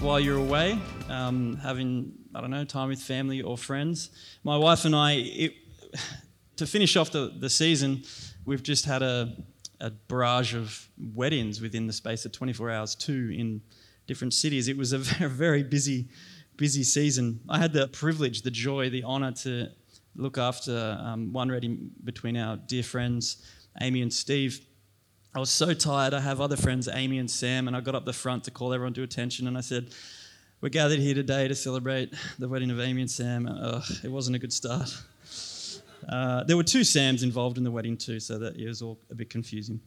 while you're away, um, having, I don't know, time with family or friends. My wife and I, it, to finish off the, the season, we've just had a, a barrage of weddings within the space of 24 hours, two in different cities. It was a very, busy, busy season. I had the privilege, the joy, the honor to look after um, one wedding between our dear friends, Amy and Steve. I was so tired. I have other friends, Amy and Sam, and I got up the front to call everyone to attention and I said, We're gathered here today to celebrate the wedding of Amy and Sam. It wasn't a good start. Uh, there were two Sams involved in the wedding too, so that it was all a bit confusing.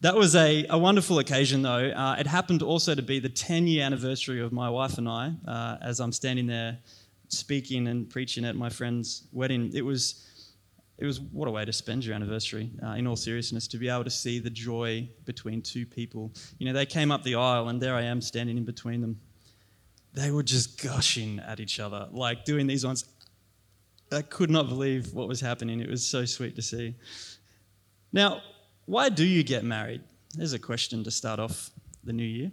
That was a, a wonderful occasion, though. Uh, it happened also to be the 10 year anniversary of my wife and I uh, as I'm standing there speaking and preaching at my friend's wedding. It was it was what a way to spend your anniversary uh, in all seriousness to be able to see the joy between two people. You know they came up the aisle and there i am standing in between them. They were just gushing at each other like doing these ones. I could not believe what was happening. It was so sweet to see. Now why do you get married? There's a question to start off the new year.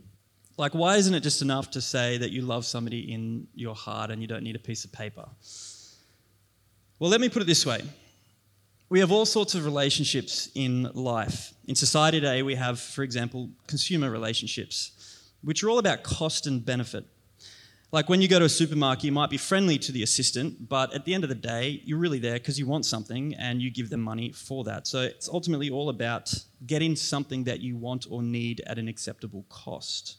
Like why isn't it just enough to say that you love somebody in your heart and you don't need a piece of paper? Well let me put it this way we have all sorts of relationships in life. In society today, we have, for example, consumer relationships, which are all about cost and benefit. Like when you go to a supermarket, you might be friendly to the assistant, but at the end of the day, you're really there because you want something and you give them money for that. So it's ultimately all about getting something that you want or need at an acceptable cost.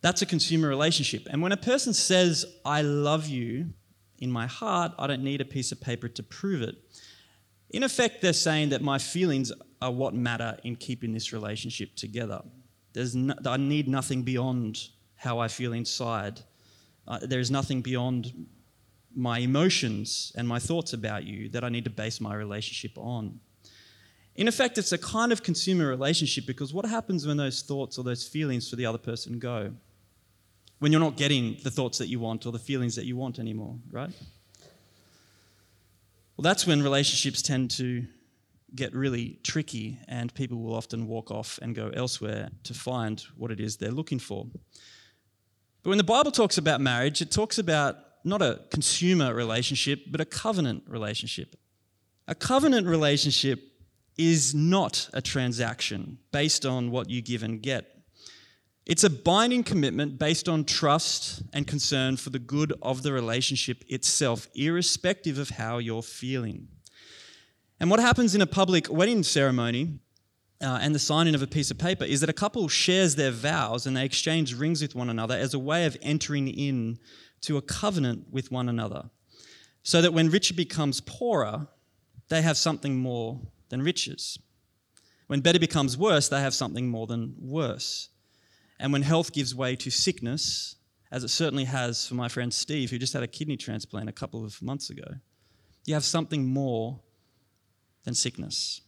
That's a consumer relationship. And when a person says, I love you in my heart, I don't need a piece of paper to prove it. In effect, they're saying that my feelings are what matter in keeping this relationship together. There's no, I need nothing beyond how I feel inside. Uh, there's nothing beyond my emotions and my thoughts about you that I need to base my relationship on. In effect, it's a kind of consumer relationship because what happens when those thoughts or those feelings for the other person go? When you're not getting the thoughts that you want or the feelings that you want anymore, right? Well, that's when relationships tend to get really tricky and people will often walk off and go elsewhere to find what it is they're looking for. But when the Bible talks about marriage, it talks about not a consumer relationship, but a covenant relationship. A covenant relationship is not a transaction based on what you give and get. It's a binding commitment based on trust and concern for the good of the relationship itself, irrespective of how you're feeling. And what happens in a public wedding ceremony uh, and the signing of a piece of paper is that a couple shares their vows and they exchange rings with one another as a way of entering in to a covenant with one another. So that when richer becomes poorer, they have something more than riches. When better becomes worse, they have something more than worse. And when health gives way to sickness, as it certainly has for my friend Steve, who just had a kidney transplant a couple of months ago, you have something more than sickness.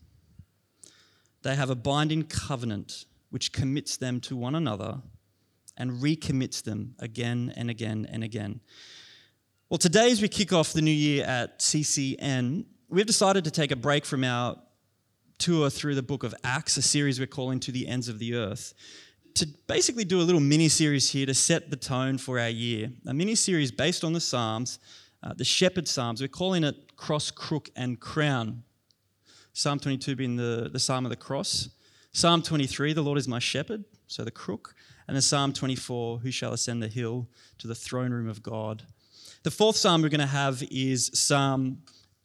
They have a binding covenant which commits them to one another and recommits them again and again and again. Well, today, as we kick off the new year at CCN, we've decided to take a break from our tour through the book of Acts, a series we're calling To the Ends of the Earth to basically do a little mini series here to set the tone for our year. A mini series based on the Psalms, uh, the Shepherd Psalms. We're calling it Cross, Crook, and Crown. Psalm 22 being the, the Psalm of the Cross. Psalm 23, the Lord is my shepherd, so the crook. And then Psalm 24, who shall ascend the hill to the throne room of God. The fourth psalm we're going to have is Psalm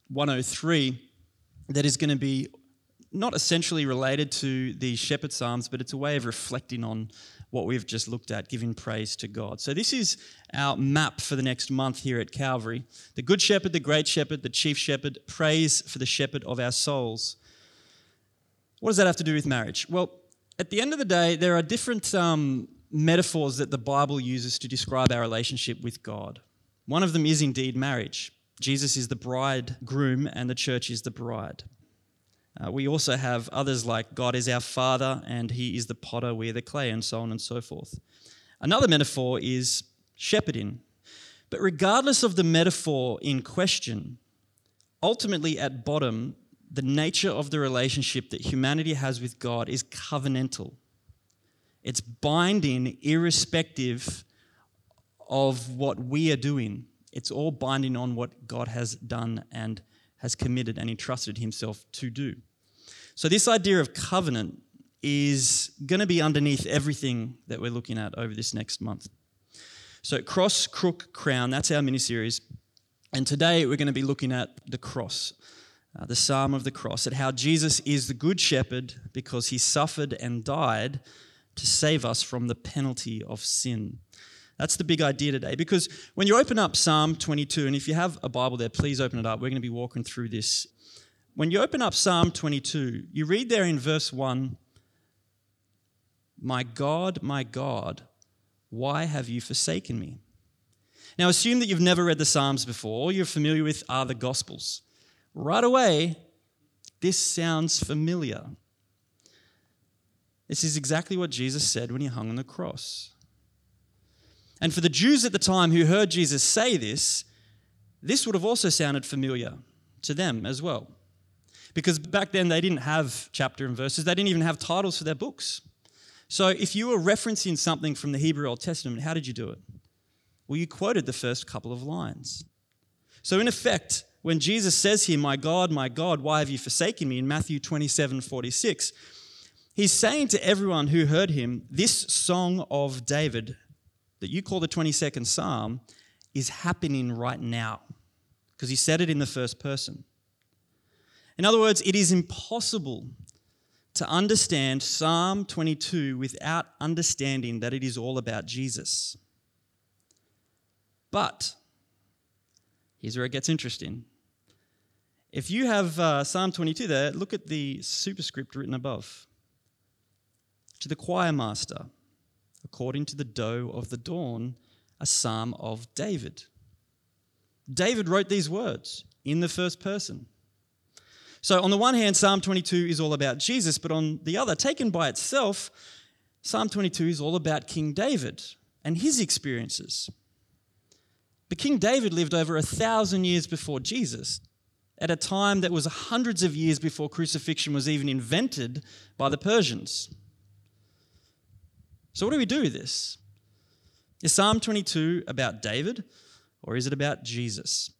103, that is going to be not essentially related to the shepherd psalms, but it's a way of reflecting on what we've just looked at, giving praise to God. So, this is our map for the next month here at Calvary. The Good Shepherd, the Great Shepherd, the Chief Shepherd, praise for the Shepherd of our souls. What does that have to do with marriage? Well, at the end of the day, there are different um, metaphors that the Bible uses to describe our relationship with God. One of them is indeed marriage. Jesus is the bridegroom and the church is the bride. Uh, we also have others like God is our Father and He is the potter, we are the clay, and so on and so forth. Another metaphor is shepherding. But regardless of the metaphor in question, ultimately at bottom, the nature of the relationship that humanity has with God is covenantal. It's binding, irrespective of what we are doing. It's all binding on what God has done and has committed and entrusted himself to do. So, this idea of covenant is going to be underneath everything that we're looking at over this next month. So, Cross, Crook, Crown, that's our mini series. And today we're going to be looking at the cross, uh, the Psalm of the Cross, at how Jesus is the Good Shepherd because he suffered and died to save us from the penalty of sin. That's the big idea today. Because when you open up Psalm 22, and if you have a Bible there, please open it up. We're going to be walking through this. When you open up Psalm 22, you read there in verse 1 My God, my God, why have you forsaken me? Now, assume that you've never read the Psalms before. All you're familiar with are the Gospels. Right away, this sounds familiar. This is exactly what Jesus said when he hung on the cross. And for the Jews at the time who heard Jesus say this, this would have also sounded familiar to them as well. Because back then they didn't have chapter and verses, they didn't even have titles for their books. So if you were referencing something from the Hebrew Old Testament, how did you do it? Well, you quoted the first couple of lines. So, in effect, when Jesus says here, My God, my God, why have you forsaken me, in Matthew 27 46, He's saying to everyone who heard him, this song of David that you call the 22nd Psalm is happening right now because he said it in the first person. In other words, it is impossible to understand Psalm 22 without understanding that it is all about Jesus. But here's where it gets interesting. If you have uh, Psalm 22 there, look at the superscript written above to the choir master, according to the doe of the dawn, a psalm of David. David wrote these words in the first person. So, on the one hand, Psalm 22 is all about Jesus, but on the other, taken by itself, Psalm 22 is all about King David and his experiences. But King David lived over a thousand years before Jesus, at a time that was hundreds of years before crucifixion was even invented by the Persians. So, what do we do with this? Is Psalm 22 about David or is it about Jesus?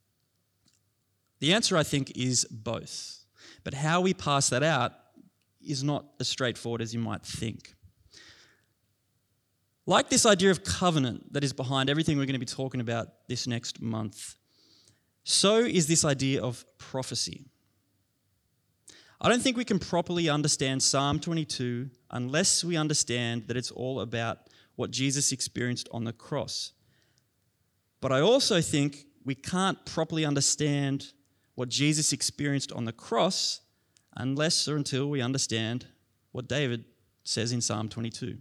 The answer, I think, is both. But how we pass that out is not as straightforward as you might think. Like this idea of covenant that is behind everything we're going to be talking about this next month, so is this idea of prophecy. I don't think we can properly understand Psalm 22 unless we understand that it's all about what Jesus experienced on the cross. But I also think we can't properly understand what Jesus experienced on the cross unless or until we understand what David says in Psalm 22.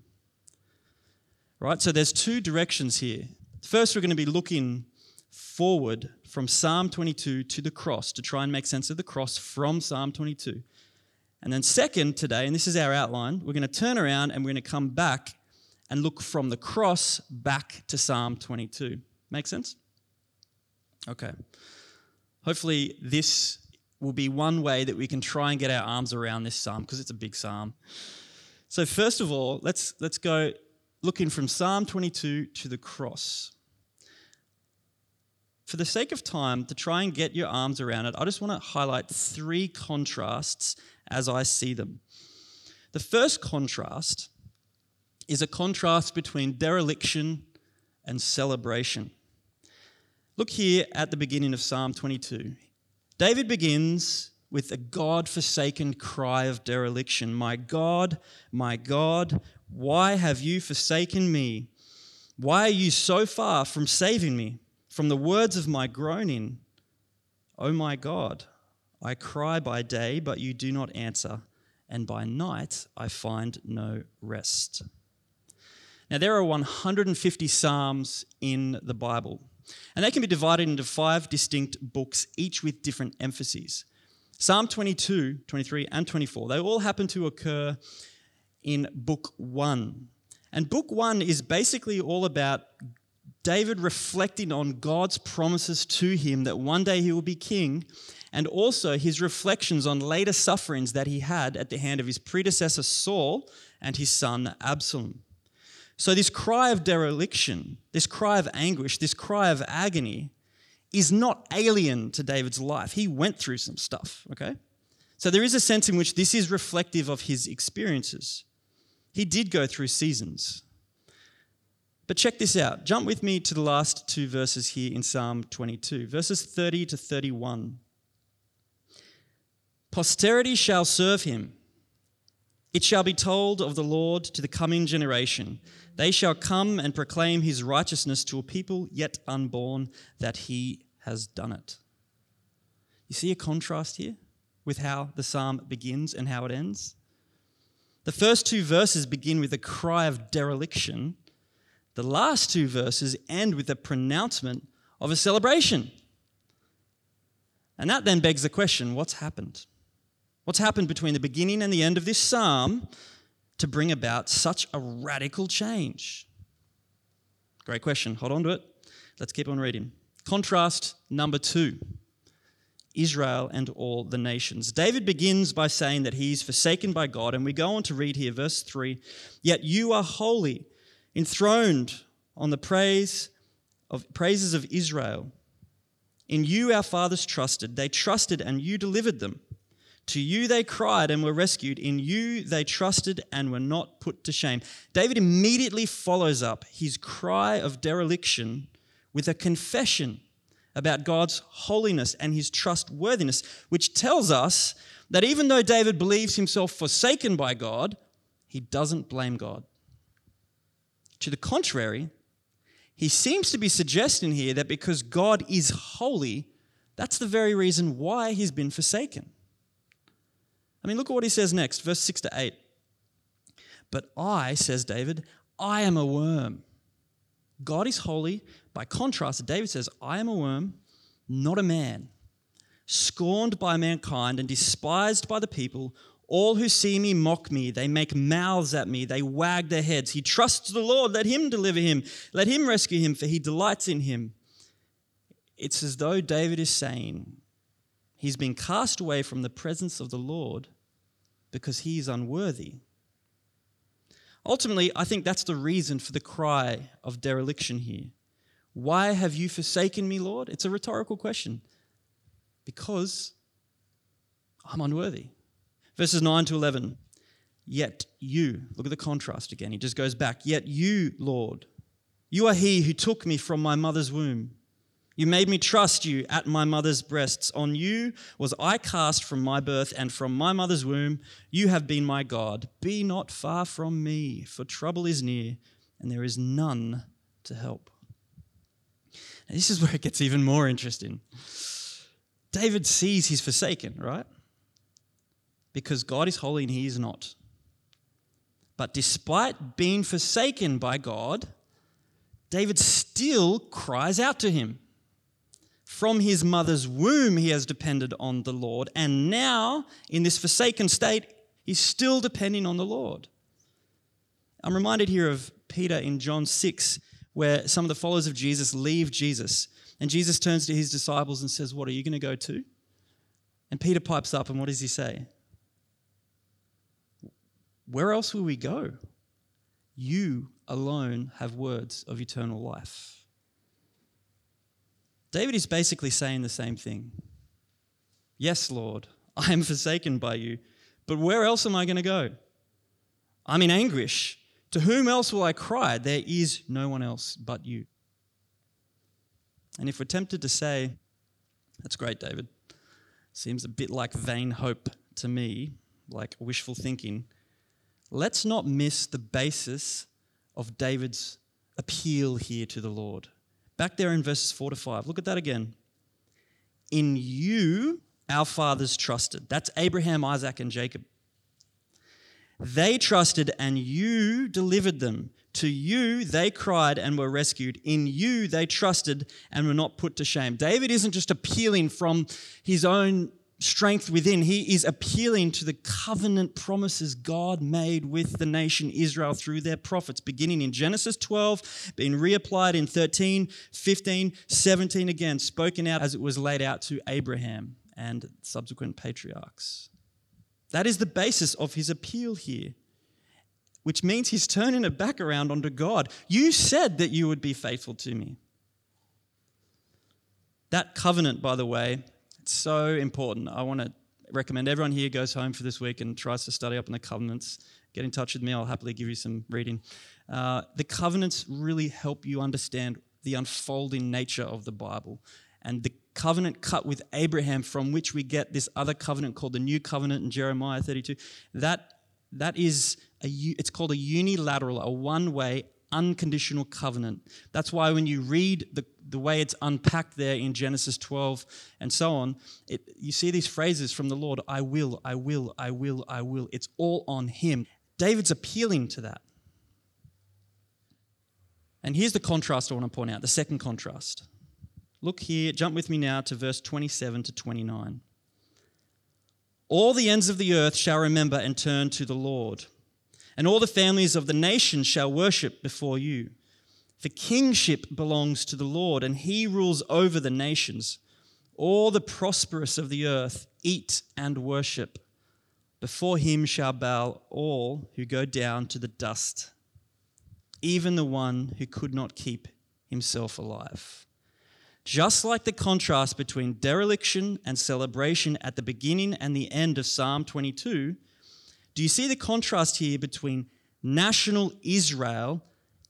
Right? So there's two directions here. First, we're going to be looking forward from Psalm 22 to the cross to try and make sense of the cross from Psalm 22. And then, second, today, and this is our outline, we're going to turn around and we're going to come back and look from the cross back to Psalm 22. Make sense? Okay. Hopefully, this will be one way that we can try and get our arms around this psalm because it's a big psalm. So, first of all, let's, let's go looking from Psalm 22 to the cross. For the sake of time, to try and get your arms around it, I just want to highlight three contrasts as I see them. The first contrast is a contrast between dereliction and celebration. Look here at the beginning of Psalm 22. David begins with a God forsaken cry of dereliction My God, my God, why have you forsaken me? Why are you so far from saving me? From the words of my groaning, Oh my God, I cry by day, but you do not answer, and by night I find no rest. Now, there are 150 Psalms in the Bible, and they can be divided into five distinct books, each with different emphases. Psalm 22, 23, and 24, they all happen to occur in book one. And book one is basically all about David reflecting on God's promises to him that one day he will be king, and also his reflections on later sufferings that he had at the hand of his predecessor Saul and his son Absalom. So, this cry of dereliction, this cry of anguish, this cry of agony is not alien to David's life. He went through some stuff, okay? So, there is a sense in which this is reflective of his experiences. He did go through seasons. But check this out. Jump with me to the last two verses here in Psalm 22, verses 30 to 31. Posterity shall serve him. It shall be told of the Lord to the coming generation. They shall come and proclaim his righteousness to a people yet unborn, that he has done it. You see a contrast here with how the psalm begins and how it ends? The first two verses begin with a cry of dereliction. The last two verses end with a pronouncement of a celebration. And that then begs the question what's happened? What's happened between the beginning and the end of this psalm to bring about such a radical change? Great question. Hold on to it. Let's keep on reading. Contrast number two. Israel and all the nations. David begins by saying that he's forsaken by God, and we go on to read here, verse 3 Yet you are holy, enthroned on the praise of praises of Israel. In you our fathers trusted, they trusted and you delivered them. To you they cried and were rescued. In you they trusted and were not put to shame. David immediately follows up his cry of dereliction with a confession about God's holiness and his trustworthiness, which tells us that even though David believes himself forsaken by God, he doesn't blame God. To the contrary, he seems to be suggesting here that because God is holy, that's the very reason why he's been forsaken. I mean, look at what he says next, verse 6 to 8. But I, says David, I am a worm. God is holy, by contrast, David says, I am a worm, not a man, scorned by mankind and despised by the people. All who see me mock me. They make mouths at me. They wag their heads. He trusts the Lord. Let him deliver him. Let him rescue him, for he delights in him. It's as though David is saying he's been cast away from the presence of the Lord because he is unworthy. Ultimately, I think that's the reason for the cry of dereliction here. Why have you forsaken me, Lord? It's a rhetorical question. Because I'm unworthy. Verses 9 to 11. Yet you, look at the contrast again. He just goes back. Yet you, Lord, you are he who took me from my mother's womb. You made me trust you at my mother's breasts. On you was I cast from my birth, and from my mother's womb you have been my God. Be not far from me, for trouble is near, and there is none to help. Now, this is where it gets even more interesting. David sees he's forsaken, right? Because God is holy and he is not. But despite being forsaken by God, David still cries out to him. From his mother's womb, he has depended on the Lord. And now, in this forsaken state, he's still depending on the Lord. I'm reminded here of Peter in John 6, where some of the followers of Jesus leave Jesus. And Jesus turns to his disciples and says, What, are you going to go to? And Peter pipes up, and what does he say? Where else will we go? You alone have words of eternal life. David is basically saying the same thing. Yes, Lord, I am forsaken by you, but where else am I going to go? I'm in anguish. To whom else will I cry? There is no one else but you. And if we're tempted to say, That's great, David, seems a bit like vain hope to me, like wishful thinking, let's not miss the basis of David's appeal here to the Lord. Back there in verses 4 to 5, look at that again. In you, our fathers trusted. That's Abraham, Isaac, and Jacob. They trusted, and you delivered them. To you they cried and were rescued. In you they trusted and were not put to shame. David isn't just appealing from his own strength within. He is appealing to the covenant promises God made with the nation Israel through their prophets, beginning in Genesis 12, being reapplied in 13, 15, 17 again, spoken out as it was laid out to Abraham and subsequent patriarchs. That is the basis of his appeal here which means he's turning it back around onto God. You said that you would be faithful to me. That covenant, by the way, so important. I want to recommend everyone here goes home for this week and tries to study up on the covenants. Get in touch with me, I'll happily give you some reading. Uh, the covenants really help you understand the unfolding nature of the Bible. And the covenant cut with Abraham, from which we get this other covenant called the New Covenant in Jeremiah 32, that, that is a, it's called a unilateral, a one way, unconditional covenant. That's why when you read the, the way it's unpacked there in Genesis 12 and so on, it, you see these phrases from the Lord I will, I will, I will, I will. It's all on Him. David's appealing to that. And here's the contrast I want to point out the second contrast. Look here, jump with me now to verse 27 to 29. All the ends of the earth shall remember and turn to the Lord and all the families of the nations shall worship before you. For kingship belongs to the Lord, and he rules over the nations. All the prosperous of the earth eat and worship. Before him shall bow all who go down to the dust, even the one who could not keep himself alive. Just like the contrast between dereliction and celebration at the beginning and the end of Psalm 22, do you see the contrast here between national Israel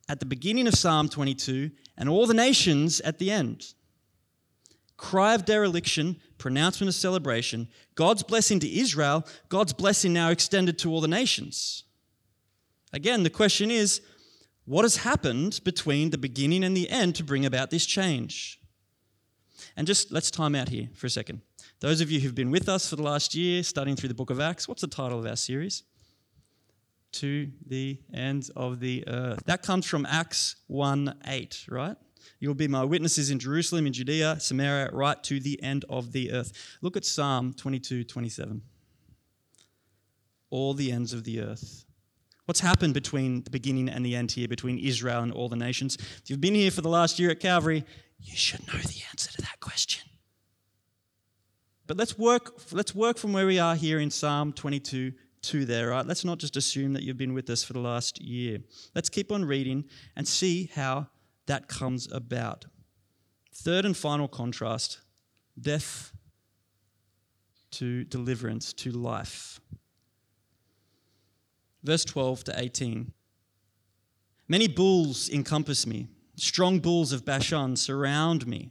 at the beginning of Psalm 22 and all the nations at the end? Cry of dereliction, pronouncement of celebration, God's blessing to Israel, God's blessing now extended to all the nations. Again, the question is what has happened between the beginning and the end to bring about this change? And just let's time out here for a second. Those of you who've been with us for the last year, studying through the book of Acts, what's the title of our series? To the ends of the earth. That comes from Acts 1 8, right? You'll be my witnesses in Jerusalem, in Judea, Samaria, right to the end of the earth. Look at Psalm 22 27. All the ends of the earth. What's happened between the beginning and the end here, between Israel and all the nations? If you've been here for the last year at Calvary, you should know the answer to that question. But let's work, let's work from where we are here in Psalm 22 to there, right? Let's not just assume that you've been with us for the last year. Let's keep on reading and see how that comes about. Third and final contrast death to deliverance to life. Verse 12 to 18. Many bulls encompass me, strong bulls of Bashan surround me.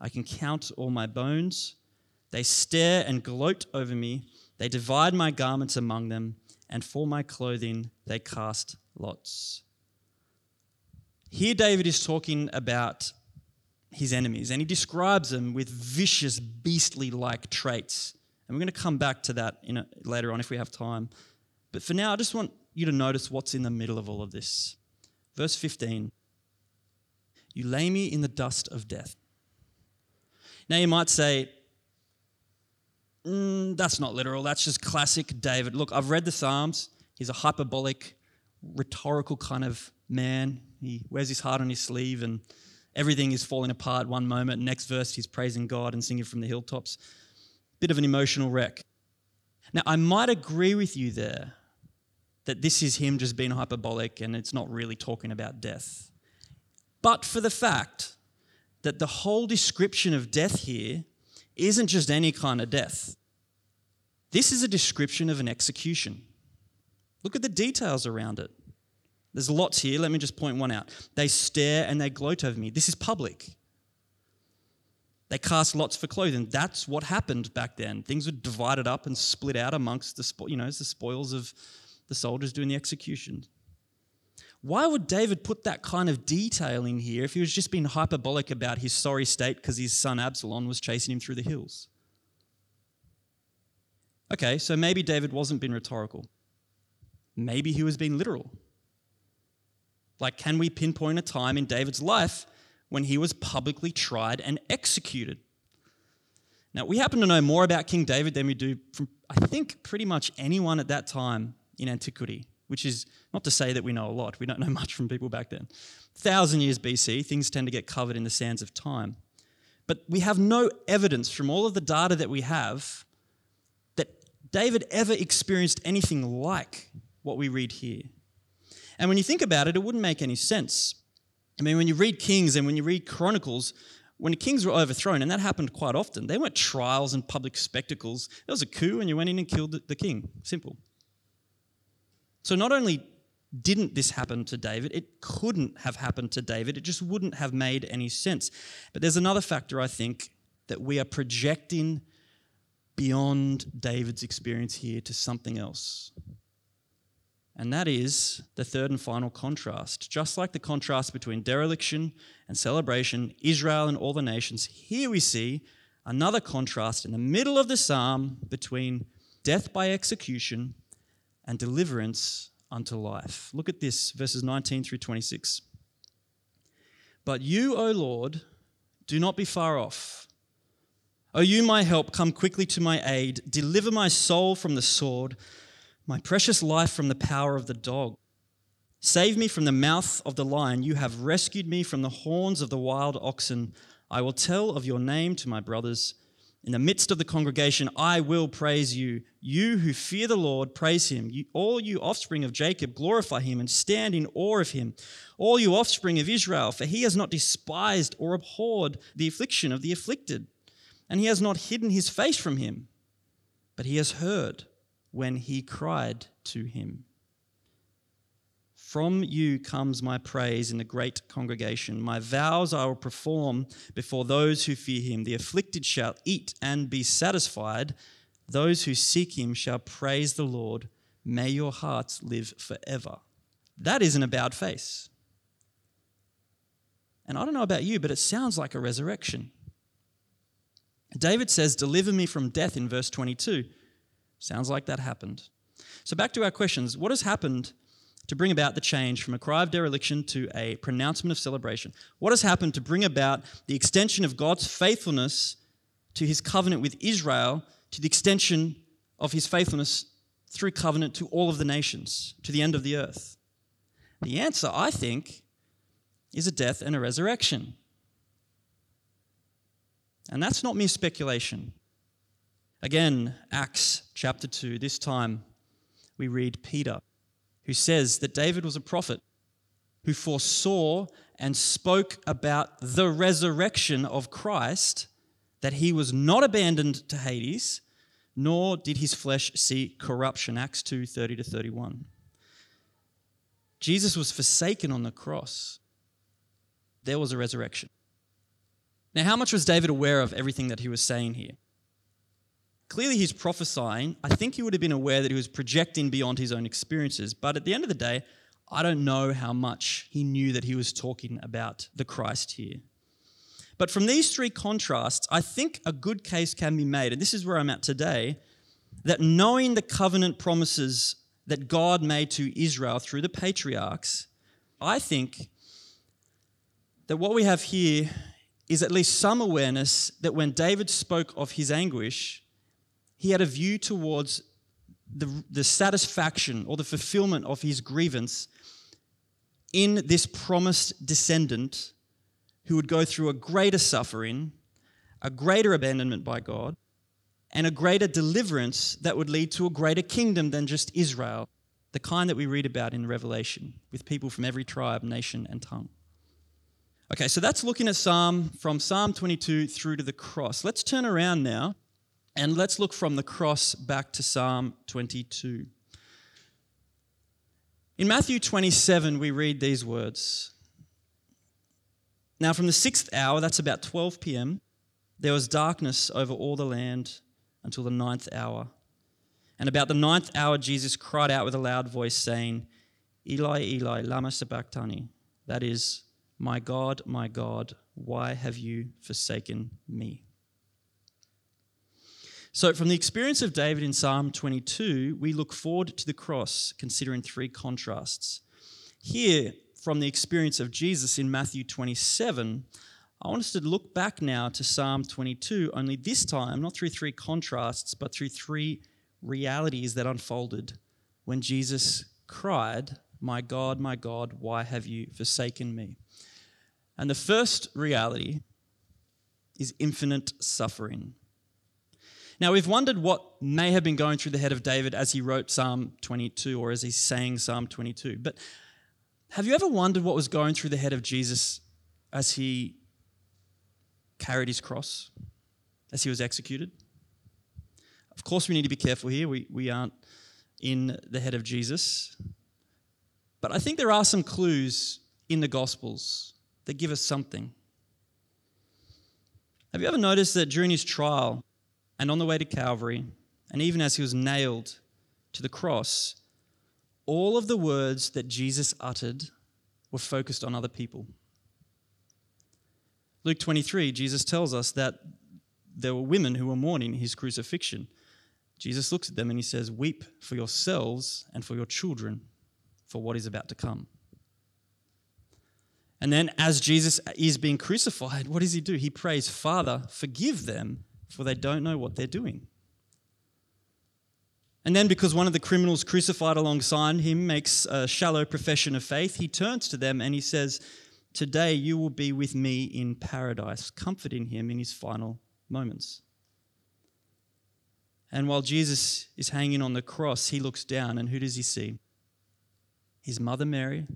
I can count all my bones. They stare and gloat over me. They divide my garments among them, and for my clothing they cast lots. Here, David is talking about his enemies, and he describes them with vicious, beastly like traits. And we're going to come back to that a, later on if we have time. But for now, I just want you to notice what's in the middle of all of this. Verse 15 You lay me in the dust of death. Now you might say, mm, that's not literal, that's just classic David. Look, I've read the Psalms. He's a hyperbolic, rhetorical kind of man. He wears his heart on his sleeve and everything is falling apart one moment. Next verse, he's praising God and singing from the hilltops. Bit of an emotional wreck. Now, I might agree with you there that this is him just being hyperbolic and it's not really talking about death. But for the fact that the whole description of death here isn't just any kind of death. This is a description of an execution. Look at the details around it. There's lots here. Let me just point one out. They stare and they gloat over me. This is public. They cast lots for clothing. That's what happened back then. Things were divided up and split out amongst the, you know, the spoils of the soldiers doing the execution. Why would David put that kind of detail in here if he was just being hyperbolic about his sorry state because his son Absalom was chasing him through the hills? Okay, so maybe David wasn't being rhetorical. Maybe he was being literal. Like, can we pinpoint a time in David's life when he was publicly tried and executed? Now, we happen to know more about King David than we do from, I think, pretty much anyone at that time in antiquity, which is not to say that we know a lot. We don't know much from people back then. Thousand years BC, things tend to get covered in the sands of time. But we have no evidence from all of the data that we have that David ever experienced anything like what we read here. And when you think about it, it wouldn't make any sense. I mean, when you read Kings and when you read Chronicles, when the kings were overthrown, and that happened quite often, they weren't trials and public spectacles. There was a coup and you went in and killed the king. Simple. So not only didn't this happen to David, it couldn't have happened to David. It just wouldn't have made any sense. But there's another factor, I think, that we are projecting beyond David's experience here to something else. And that is the third and final contrast. Just like the contrast between dereliction and celebration, Israel and all the nations, here we see another contrast in the middle of the psalm between death by execution and deliverance unto life. Look at this, verses 19 through 26. But you, O Lord, do not be far off. O you, my help, come quickly to my aid. Deliver my soul from the sword my precious life from the power of the dog. Save me from the mouth of the lion. You have rescued me from the horns of the wild oxen. I will tell of your name to my brothers. In the midst of the congregation, I will praise you. You who fear the Lord, praise him. You, all you offspring of Jacob, glorify him and stand in awe of him. All you offspring of Israel, for he has not despised or abhorred the affliction of the afflicted, and he has not hidden his face from him, but he has heard when he cried to him. From you comes my praise in the great congregation. My vows I will perform before those who fear him. The afflicted shall eat and be satisfied. Those who seek him shall praise the Lord. May your hearts live forever. That isn't a bowed face. And I don't know about you, but it sounds like a resurrection. David says, Deliver me from death in verse 22. Sounds like that happened. So, back to our questions. What has happened to bring about the change from a cry of dereliction to a pronouncement of celebration? What has happened to bring about the extension of God's faithfulness to his covenant with Israel to the extension of his faithfulness through covenant to all of the nations, to the end of the earth? The answer, I think, is a death and a resurrection. And that's not mere speculation. Again, Acts chapter 2, this time we read Peter, who says that David was a prophet who foresaw and spoke about the resurrection of Christ, that he was not abandoned to Hades, nor did his flesh see corruption. Acts 2 30 to 31. Jesus was forsaken on the cross. There was a resurrection. Now, how much was David aware of everything that he was saying here? Clearly, he's prophesying. I think he would have been aware that he was projecting beyond his own experiences. But at the end of the day, I don't know how much he knew that he was talking about the Christ here. But from these three contrasts, I think a good case can be made, and this is where I'm at today, that knowing the covenant promises that God made to Israel through the patriarchs, I think that what we have here is at least some awareness that when David spoke of his anguish, he had a view towards the, the satisfaction or the fulfillment of his grievance in this promised descendant who would go through a greater suffering, a greater abandonment by God, and a greater deliverance that would lead to a greater kingdom than just Israel, the kind that we read about in Revelation, with people from every tribe, nation, and tongue. Okay, so that's looking at Psalm from Psalm 22 through to the cross. Let's turn around now and let's look from the cross back to Psalm 22. In Matthew 27, we read these words. Now, from the sixth hour, that's about 12 p.m., there was darkness over all the land until the ninth hour. And about the ninth hour, Jesus cried out with a loud voice, saying, Eli, Eli, Lama Sabachthani. That is, My God, my God, why have you forsaken me? So, from the experience of David in Psalm 22, we look forward to the cross, considering three contrasts. Here, from the experience of Jesus in Matthew 27, I want us to look back now to Psalm 22, only this time, not through three contrasts, but through three realities that unfolded when Jesus cried, My God, my God, why have you forsaken me? And the first reality is infinite suffering. Now, we've wondered what may have been going through the head of David as he wrote Psalm 22 or as he sang Psalm 22. But have you ever wondered what was going through the head of Jesus as he carried his cross, as he was executed? Of course, we need to be careful here. We, we aren't in the head of Jesus. But I think there are some clues in the Gospels that give us something. Have you ever noticed that during his trial and on the way to Calvary, and even as he was nailed to the cross, all of the words that Jesus uttered were focused on other people? Luke 23, Jesus tells us that there were women who were mourning his crucifixion. Jesus looks at them and he says, Weep for yourselves and for your children for what is about to come. And then, as Jesus is being crucified, what does he do? He prays, Father, forgive them, for they don't know what they're doing. And then, because one of the criminals crucified alongside him makes a shallow profession of faith, he turns to them and he says, Today you will be with me in paradise, comforting him in his final moments. And while Jesus is hanging on the cross, he looks down, and who does he see? His mother Mary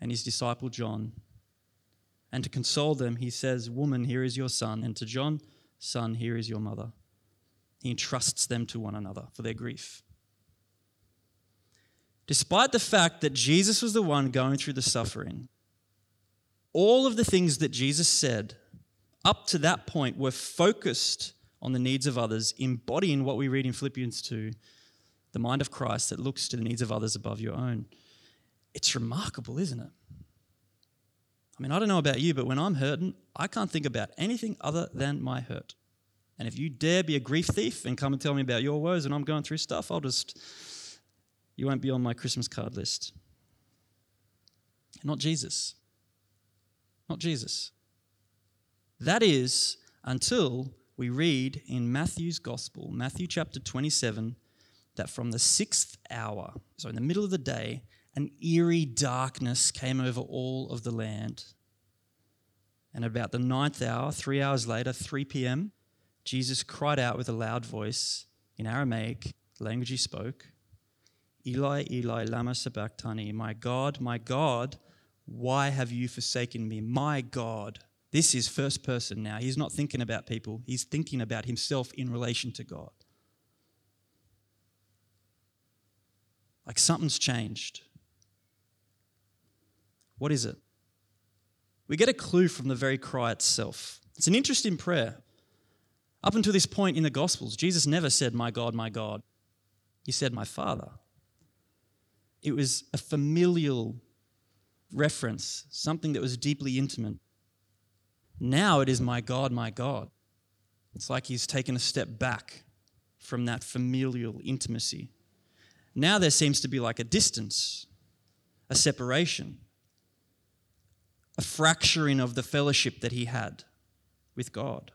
and his disciple John. And to console them, he says, Woman, here is your son. And to John, Son, here is your mother. He entrusts them to one another for their grief. Despite the fact that Jesus was the one going through the suffering, all of the things that Jesus said up to that point were focused on the needs of others, embodying what we read in Philippians 2 the mind of Christ that looks to the needs of others above your own. It's remarkable, isn't it? I mean, I don't know about you, but when I'm hurting, I can't think about anything other than my hurt. And if you dare be a grief thief and come and tell me about your woes and I'm going through stuff, I'll just, you won't be on my Christmas card list. Not Jesus. Not Jesus. That is until we read in Matthew's Gospel, Matthew chapter 27, that from the sixth hour, so in the middle of the day, an eerie darkness came over all of the land. And about the ninth hour, three hours later, 3 p.m., Jesus cried out with a loud voice in Aramaic, the language he spoke, Eli, Eli, lama sabachthani, my God, my God, why have you forsaken me? My God, this is first person now. He's not thinking about people, he's thinking about himself in relation to God. Like something's changed. What is it? We get a clue from the very cry itself. It's an interesting prayer. Up until this point in the Gospels, Jesus never said, My God, my God. He said, My Father. It was a familial reference, something that was deeply intimate. Now it is my God, my God. It's like he's taken a step back from that familial intimacy. Now there seems to be like a distance, a separation, a fracturing of the fellowship that he had with God.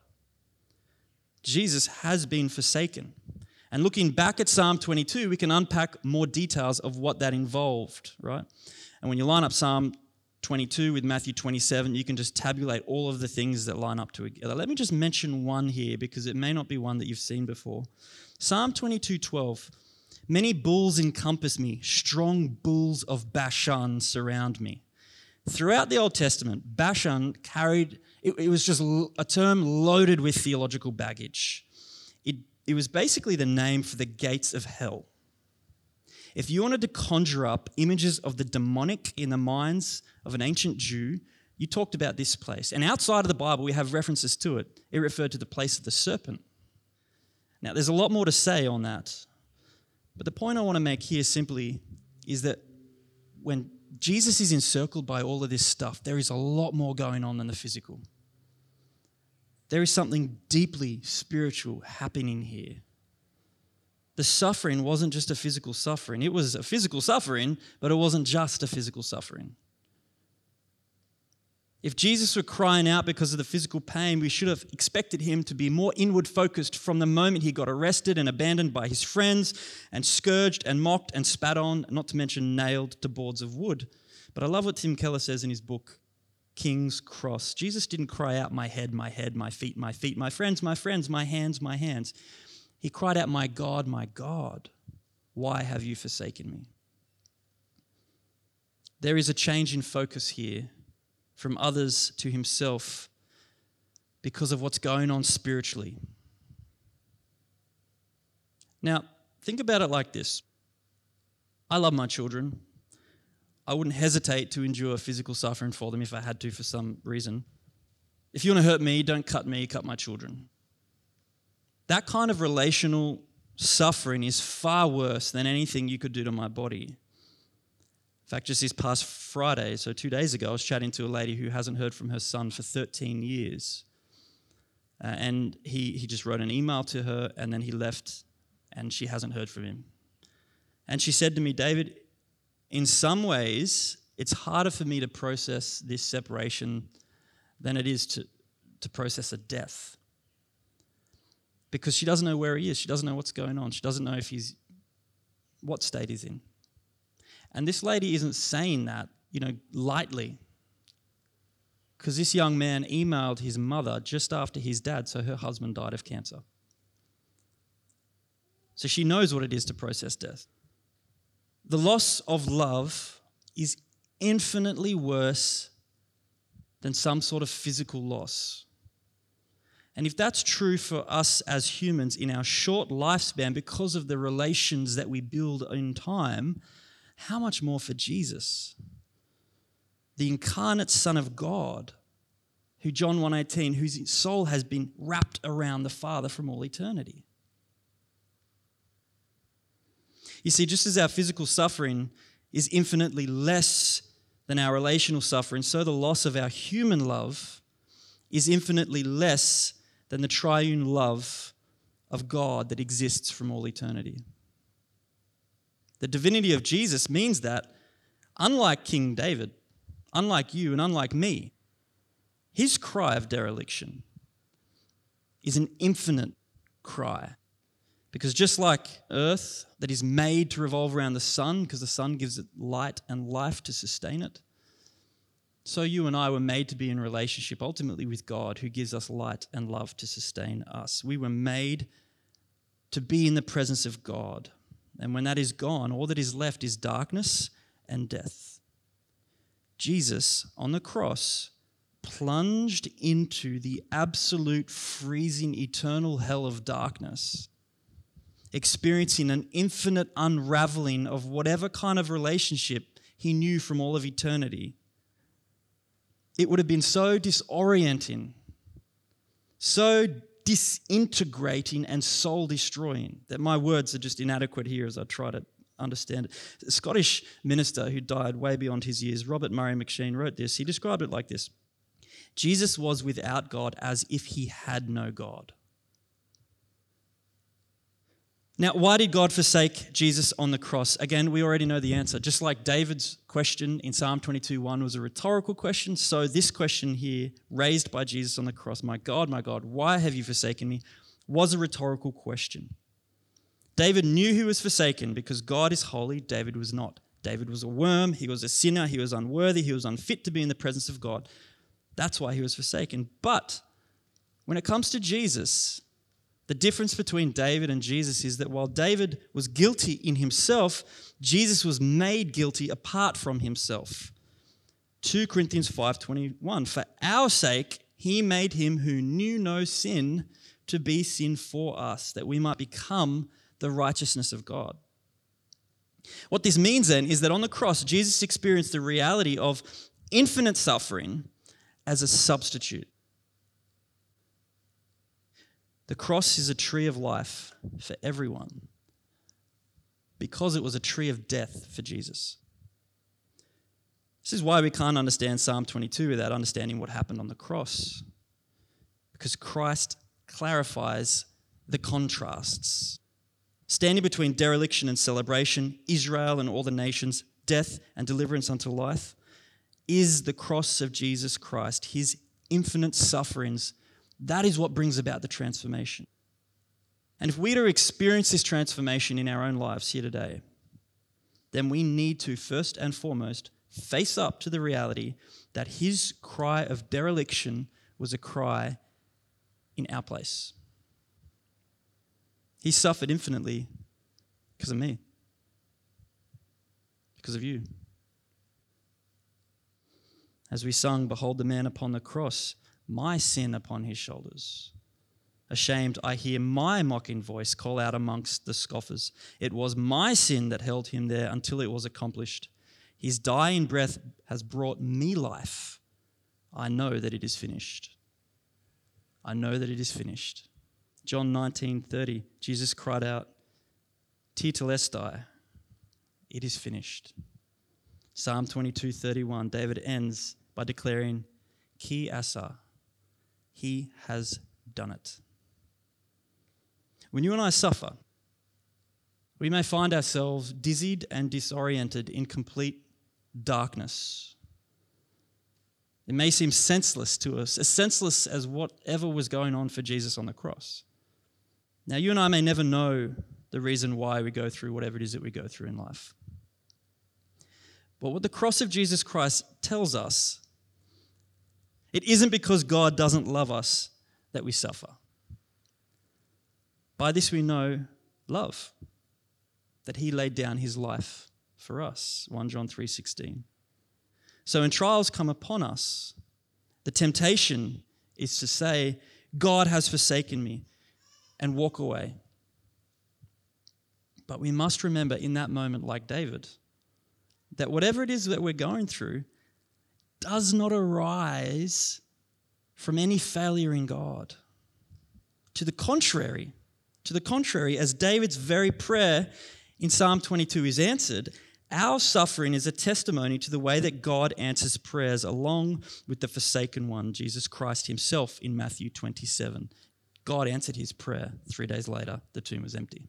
Jesus has been forsaken. And looking back at Psalm 22, we can unpack more details of what that involved, right? And when you line up Psalm 22 with Matthew 27, you can just tabulate all of the things that line up together. Let me just mention one here because it may not be one that you've seen before. Psalm 22 12. Many bulls encompass me, strong bulls of Bashan surround me. Throughout the Old Testament, Bashan carried, it, it was just a term loaded with theological baggage. It, it was basically the name for the gates of hell. if you wanted to conjure up images of the demonic in the minds of an ancient Jew, you talked about this place. And outside of the Bible, we have references to it. It referred to the place of the serpent. Now, there's a lot more to say on that. But the point I want to make here simply is that when Jesus is encircled by all of this stuff, there is a lot more going on than the physical. There is something deeply spiritual happening here. The suffering wasn't just a physical suffering, it was a physical suffering, but it wasn't just a physical suffering. If Jesus were crying out because of the physical pain, we should have expected him to be more inward focused from the moment he got arrested and abandoned by his friends and scourged and mocked and spat on, not to mention nailed to boards of wood. But I love what Tim Keller says in his book, King's Cross. Jesus didn't cry out, My head, my head, my feet, my feet, my friends, my friends, my hands, my hands. He cried out, My God, my God, why have you forsaken me? There is a change in focus here from others to himself because of what's going on spiritually. Now, think about it like this I love my children. I wouldn't hesitate to endure physical suffering for them if I had to for some reason. If you want to hurt me, don't cut me, cut my children. That kind of relational suffering is far worse than anything you could do to my body fact, just this past Friday, so two days ago, I was chatting to a lady who hasn't heard from her son for 13 years. Uh, and he, he just wrote an email to her and then he left and she hasn't heard from him. And she said to me, David, in some ways, it's harder for me to process this separation than it is to, to process a death. Because she doesn't know where he is. She doesn't know what's going on. She doesn't know if he's what state he's in. And this lady isn't saying that, you know, lightly. Because this young man emailed his mother just after his dad, so her husband died of cancer. So she knows what it is to process death. The loss of love is infinitely worse than some sort of physical loss. And if that's true for us as humans in our short lifespan because of the relations that we build in time, how much more for Jesus, the incarnate Son of God, who John 1:18, whose soul has been wrapped around the Father from all eternity. You see, just as our physical suffering is infinitely less than our relational suffering, so the loss of our human love is infinitely less than the triune love of God that exists from all eternity. The divinity of Jesus means that, unlike King David, unlike you and unlike me, his cry of dereliction is an infinite cry. Because just like earth that is made to revolve around the sun, because the sun gives it light and life to sustain it, so you and I were made to be in relationship ultimately with God, who gives us light and love to sustain us. We were made to be in the presence of God. And when that is gone, all that is left is darkness and death. Jesus on the cross plunged into the absolute freezing eternal hell of darkness, experiencing an infinite unraveling of whatever kind of relationship he knew from all of eternity. It would have been so disorienting, so disintegrating and soul destroying. That my words are just inadequate here as I try to understand it. A Scottish minister who died way beyond his years, Robert Murray M'Cheyne, wrote this. He described it like this Jesus was without God as if he had no God. Now, why did God forsake Jesus on the cross? Again, we already know the answer. Just like David's question in Psalm 22 1 was a rhetorical question, so this question here, raised by Jesus on the cross, My God, my God, why have you forsaken me? was a rhetorical question. David knew he was forsaken because God is holy, David was not. David was a worm, he was a sinner, he was unworthy, he was unfit to be in the presence of God. That's why he was forsaken. But when it comes to Jesus, the difference between David and Jesus is that while David was guilty in himself, Jesus was made guilty apart from himself. 2 Corinthians 5:21 For our sake he made him who knew no sin to be sin for us that we might become the righteousness of God. What this means then is that on the cross, Jesus experienced the reality of infinite suffering as a substitute. The cross is a tree of life for everyone because it was a tree of death for Jesus. This is why we can't understand Psalm 22 without understanding what happened on the cross. Because Christ clarifies the contrasts. Standing between dereliction and celebration, Israel and all the nations, death and deliverance unto life, is the cross of Jesus Christ, his infinite sufferings. That is what brings about the transformation. And if we're to experience this transformation in our own lives here today, then we need to, first and foremost, face up to the reality that his cry of dereliction was a cry in our place. He suffered infinitely because of me, because of you. As we sung, Behold the man upon the cross, my sin upon his shoulders. Ashamed, I hear my mocking voice call out amongst the scoffers. It was my sin that held him there until it was accomplished. His dying breath has brought me life. I know that it is finished. I know that it is finished. John 19:30, Jesus cried out, Tetelestai, it is finished. Psalm 22:31, David ends by declaring, Ki asa, he has done it. When you and I suffer, we may find ourselves dizzied and disoriented in complete darkness. It may seem senseless to us, as senseless as whatever was going on for Jesus on the cross. Now, you and I may never know the reason why we go through whatever it is that we go through in life. But what the cross of Jesus Christ tells us, it isn't because God doesn't love us that we suffer. By this we know love, that he laid down his life for us. 1 John 3:16. So when trials come upon us, the temptation is to say, God has forsaken me and walk away. But we must remember in that moment, like David, that whatever it is that we're going through does not arise from any failure in God. To the contrary, to the contrary, as David's very prayer in Psalm 22 is answered, our suffering is a testimony to the way that God answers prayers along with the forsaken one, Jesus Christ himself, in Matthew 27. God answered his prayer. Three days later, the tomb was empty.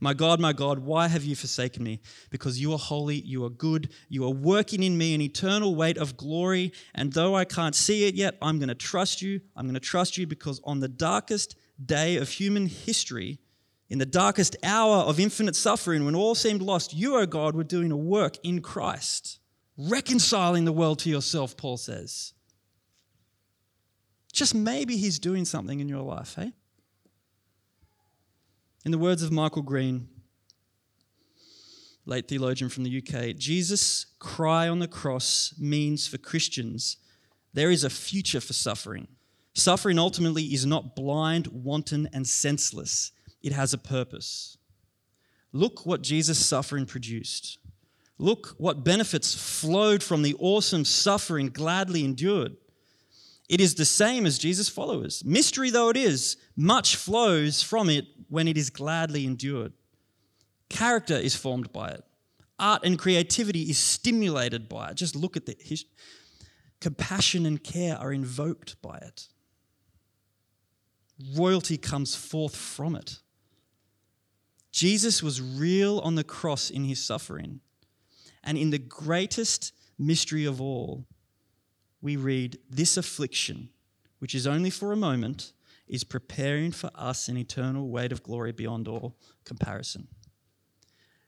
My God, my God, why have you forsaken me? Because you are holy, you are good, you are working in me an eternal weight of glory. And though I can't see it yet, I'm going to trust you. I'm going to trust you because on the darkest day of human history, in the darkest hour of infinite suffering, when all seemed lost, you, O God, were doing a work in Christ, reconciling the world to yourself, Paul says. Just maybe He's doing something in your life, hey? In the words of Michael Green, late theologian from the UK, Jesus' cry on the cross means for Christians there is a future for suffering. Suffering ultimately is not blind, wanton, and senseless it has a purpose. Look what Jesus' suffering produced. Look what benefits flowed from the awesome suffering gladly endured. It is the same as Jesus' followers. Mystery though it is, much flows from it when it is gladly endured. Character is formed by it. Art and creativity is stimulated by it. Just look at the his, compassion and care are invoked by it. Royalty comes forth from it. Jesus was real on the cross in his suffering. And in the greatest mystery of all, we read, This affliction, which is only for a moment, is preparing for us an eternal weight of glory beyond all comparison.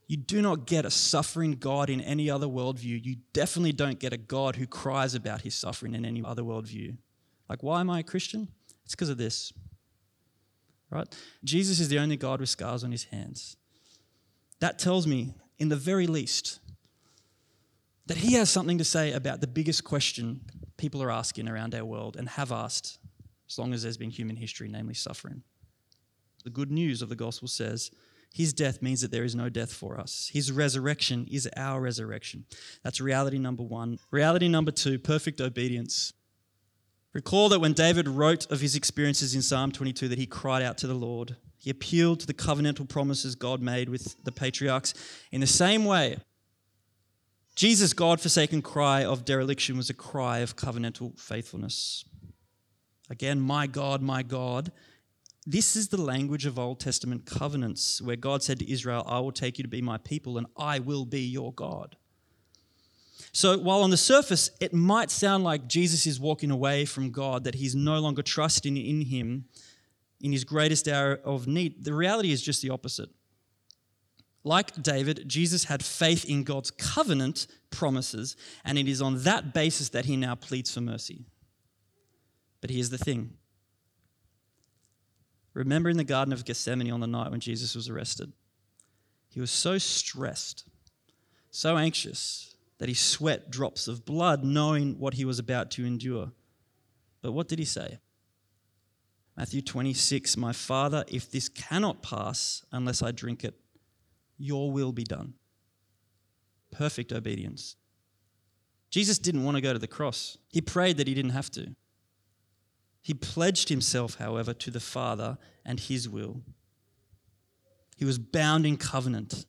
You do not get a suffering God in any other worldview. You definitely don't get a God who cries about his suffering in any other worldview. Like, why am I a Christian? It's because of this right? Jesus is the only God with scars on his hands. That tells me, in the very least, that he has something to say about the biggest question people are asking around our world and have asked as long as there's been human history, namely suffering. The good news of the gospel says His death means that there is no death for us. His resurrection is our resurrection. That's reality number one. Reality number two perfect obedience. Recall that when David wrote of his experiences in Psalm 22 that he cried out to the Lord. He appealed to the covenantal promises God made with the patriarchs. In the same way, Jesus' God forsaken cry of dereliction was a cry of covenantal faithfulness. Again, my God, my God. This is the language of Old Testament covenants, where God said to Israel, I will take you to be my people and I will be your God. So, while on the surface it might sound like Jesus is walking away from God, that he's no longer trusting in him in his greatest hour of need, the reality is just the opposite. Like David, Jesus had faith in God's covenant promises, and it is on that basis that he now pleads for mercy. But here's the thing remember in the Garden of Gethsemane on the night when Jesus was arrested, he was so stressed, so anxious, that he sweat drops of blood, knowing what he was about to endure. But what did he say? Matthew 26 My Father, if this cannot pass unless I drink it, your will be done. Perfect obedience. Jesus didn't want to go to the cross. He prayed that he didn't have to. He pledged himself, however, to the Father and his will. He was bound in covenant.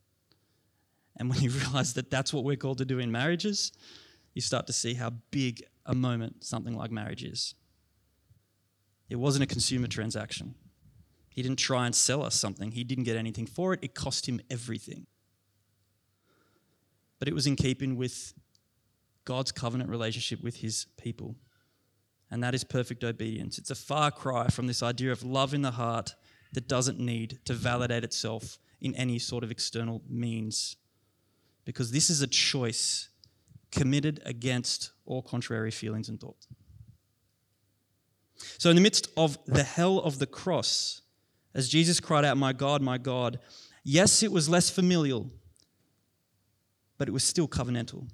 And when you realize that that's what we're called to do in marriages, you start to see how big a moment something like marriage is. It wasn't a consumer transaction. He didn't try and sell us something. He didn't get anything for it. It cost him everything. But it was in keeping with God's covenant relationship with his people. And that is perfect obedience. It's a far cry from this idea of love in the heart that doesn't need to validate itself in any sort of external means. Because this is a choice committed against all contrary feelings and thoughts. So, in the midst of the hell of the cross, as Jesus cried out, My God, my God, yes, it was less familial, but it was still covenantal.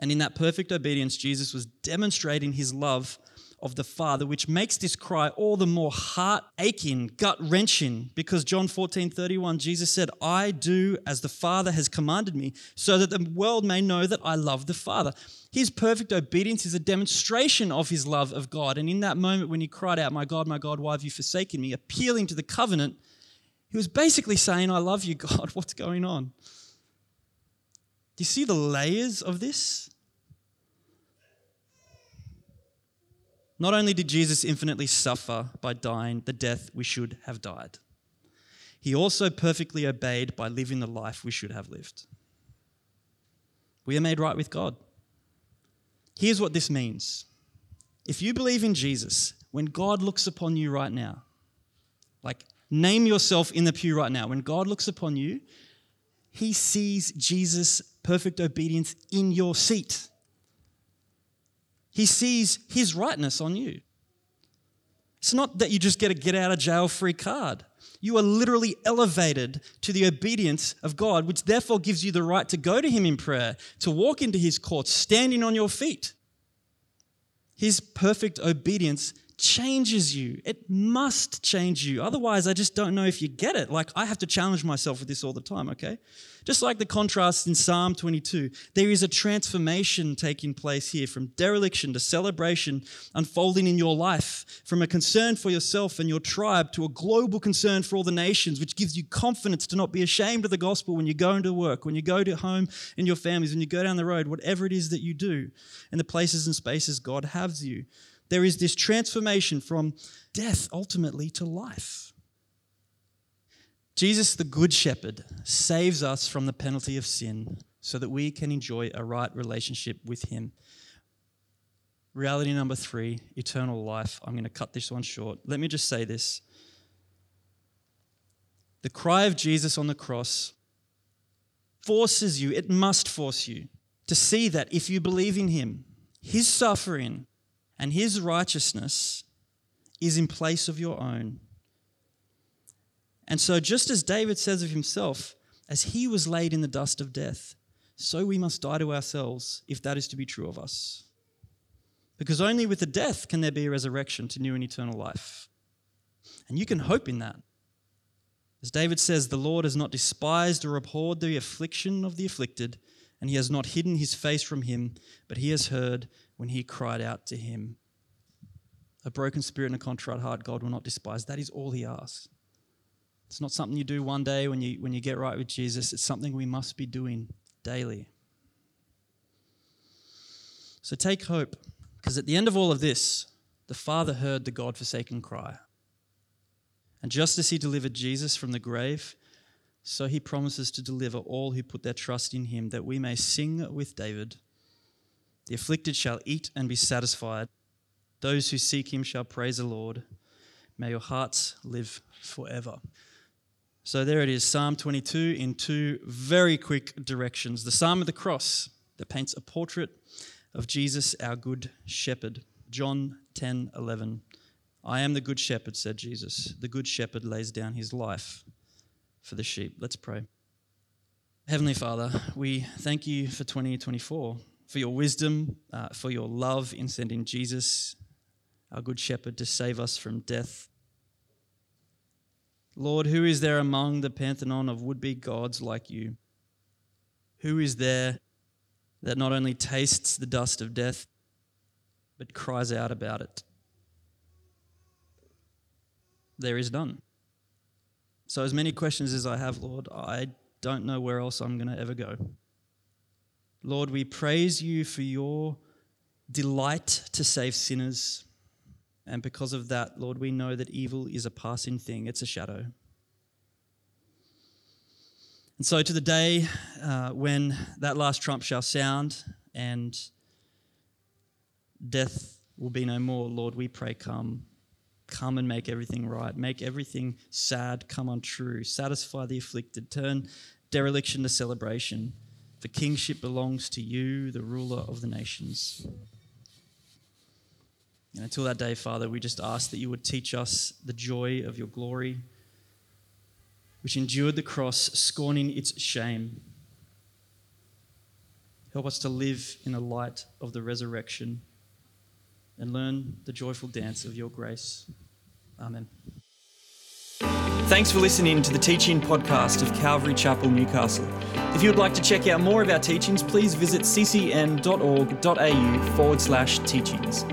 And in that perfect obedience, Jesus was demonstrating his love of the Father, which makes this cry all the more heart aching, gut wrenching, because John 14 31, Jesus said, I do as the Father has commanded me, so that the world may know that I love the Father. His perfect obedience is a demonstration of his love of God. And in that moment when he cried out, My God, my God, why have you forsaken me? appealing to the covenant, he was basically saying, I love you, God. What's going on? Do you see the layers of this? Not only did Jesus infinitely suffer by dying the death we should have died, he also perfectly obeyed by living the life we should have lived. We are made right with God. Here's what this means if you believe in Jesus, when God looks upon you right now, like name yourself in the pew right now, when God looks upon you, he sees Jesus' perfect obedience in your seat. He sees his rightness on you. It's not that you just get a get out of jail free card. You are literally elevated to the obedience of God, which therefore gives you the right to go to Him in prayer, to walk into His courts, standing on your feet. His perfect obedience changes you. It must change you. Otherwise, I just don't know if you get it. Like, I have to challenge myself with this all the time, okay? Just like the contrast in Psalm 22, there is a transformation taking place here from dereliction to celebration unfolding in your life, from a concern for yourself and your tribe to a global concern for all the nations, which gives you confidence to not be ashamed of the gospel when you go into work, when you go to home in your families, when you go down the road, whatever it is that you do, in the places and spaces God has you. There is this transformation from death ultimately to life. Jesus, the Good Shepherd, saves us from the penalty of sin so that we can enjoy a right relationship with Him. Reality number three eternal life. I'm going to cut this one short. Let me just say this. The cry of Jesus on the cross forces you, it must force you, to see that if you believe in Him, His suffering, and his righteousness is in place of your own. And so, just as David says of himself, as he was laid in the dust of death, so we must die to ourselves if that is to be true of us. Because only with the death can there be a resurrection to new and eternal life. And you can hope in that. As David says, the Lord has not despised or abhorred the affliction of the afflicted, and he has not hidden his face from him, but he has heard when he cried out to him. A broken spirit and a contrite heart, God will not despise. That is all he asks. It's not something you do one day when you, when you get right with Jesus, it's something we must be doing daily. So take hope, because at the end of all of this, the Father heard the God forsaken cry. And just as he delivered Jesus from the grave, so he promises to deliver all who put their trust in him, that we may sing with David The afflicted shall eat and be satisfied. Those who seek him shall praise the Lord. May your hearts live forever. So there it is, Psalm 22 in two very quick directions. The Psalm of the Cross that paints a portrait of Jesus, our good shepherd. John 10 11. I am the good shepherd, said Jesus. The good shepherd lays down his life for the sheep. Let's pray. Heavenly Father, we thank you for 2024, for your wisdom, uh, for your love in sending Jesus, our good shepherd, to save us from death. Lord, who is there among the pantheon of would be gods like you? Who is there that not only tastes the dust of death, but cries out about it? There is none. So, as many questions as I have, Lord, I don't know where else I'm going to ever go. Lord, we praise you for your delight to save sinners. And because of that, Lord, we know that evil is a passing thing, it's a shadow. And so, to the day uh, when that last trump shall sound and death will be no more, Lord, we pray, come. Come and make everything right. Make everything sad come untrue. Satisfy the afflicted. Turn dereliction to celebration. For kingship belongs to you, the ruler of the nations. And until that day, Father, we just ask that you would teach us the joy of your glory, which endured the cross, scorning its shame. Help us to live in the light of the resurrection and learn the joyful dance of your grace. Amen. Thanks for listening to the teaching podcast of Calvary Chapel, Newcastle. If you would like to check out more of our teachings, please visit ccn.org.au forward slash teachings.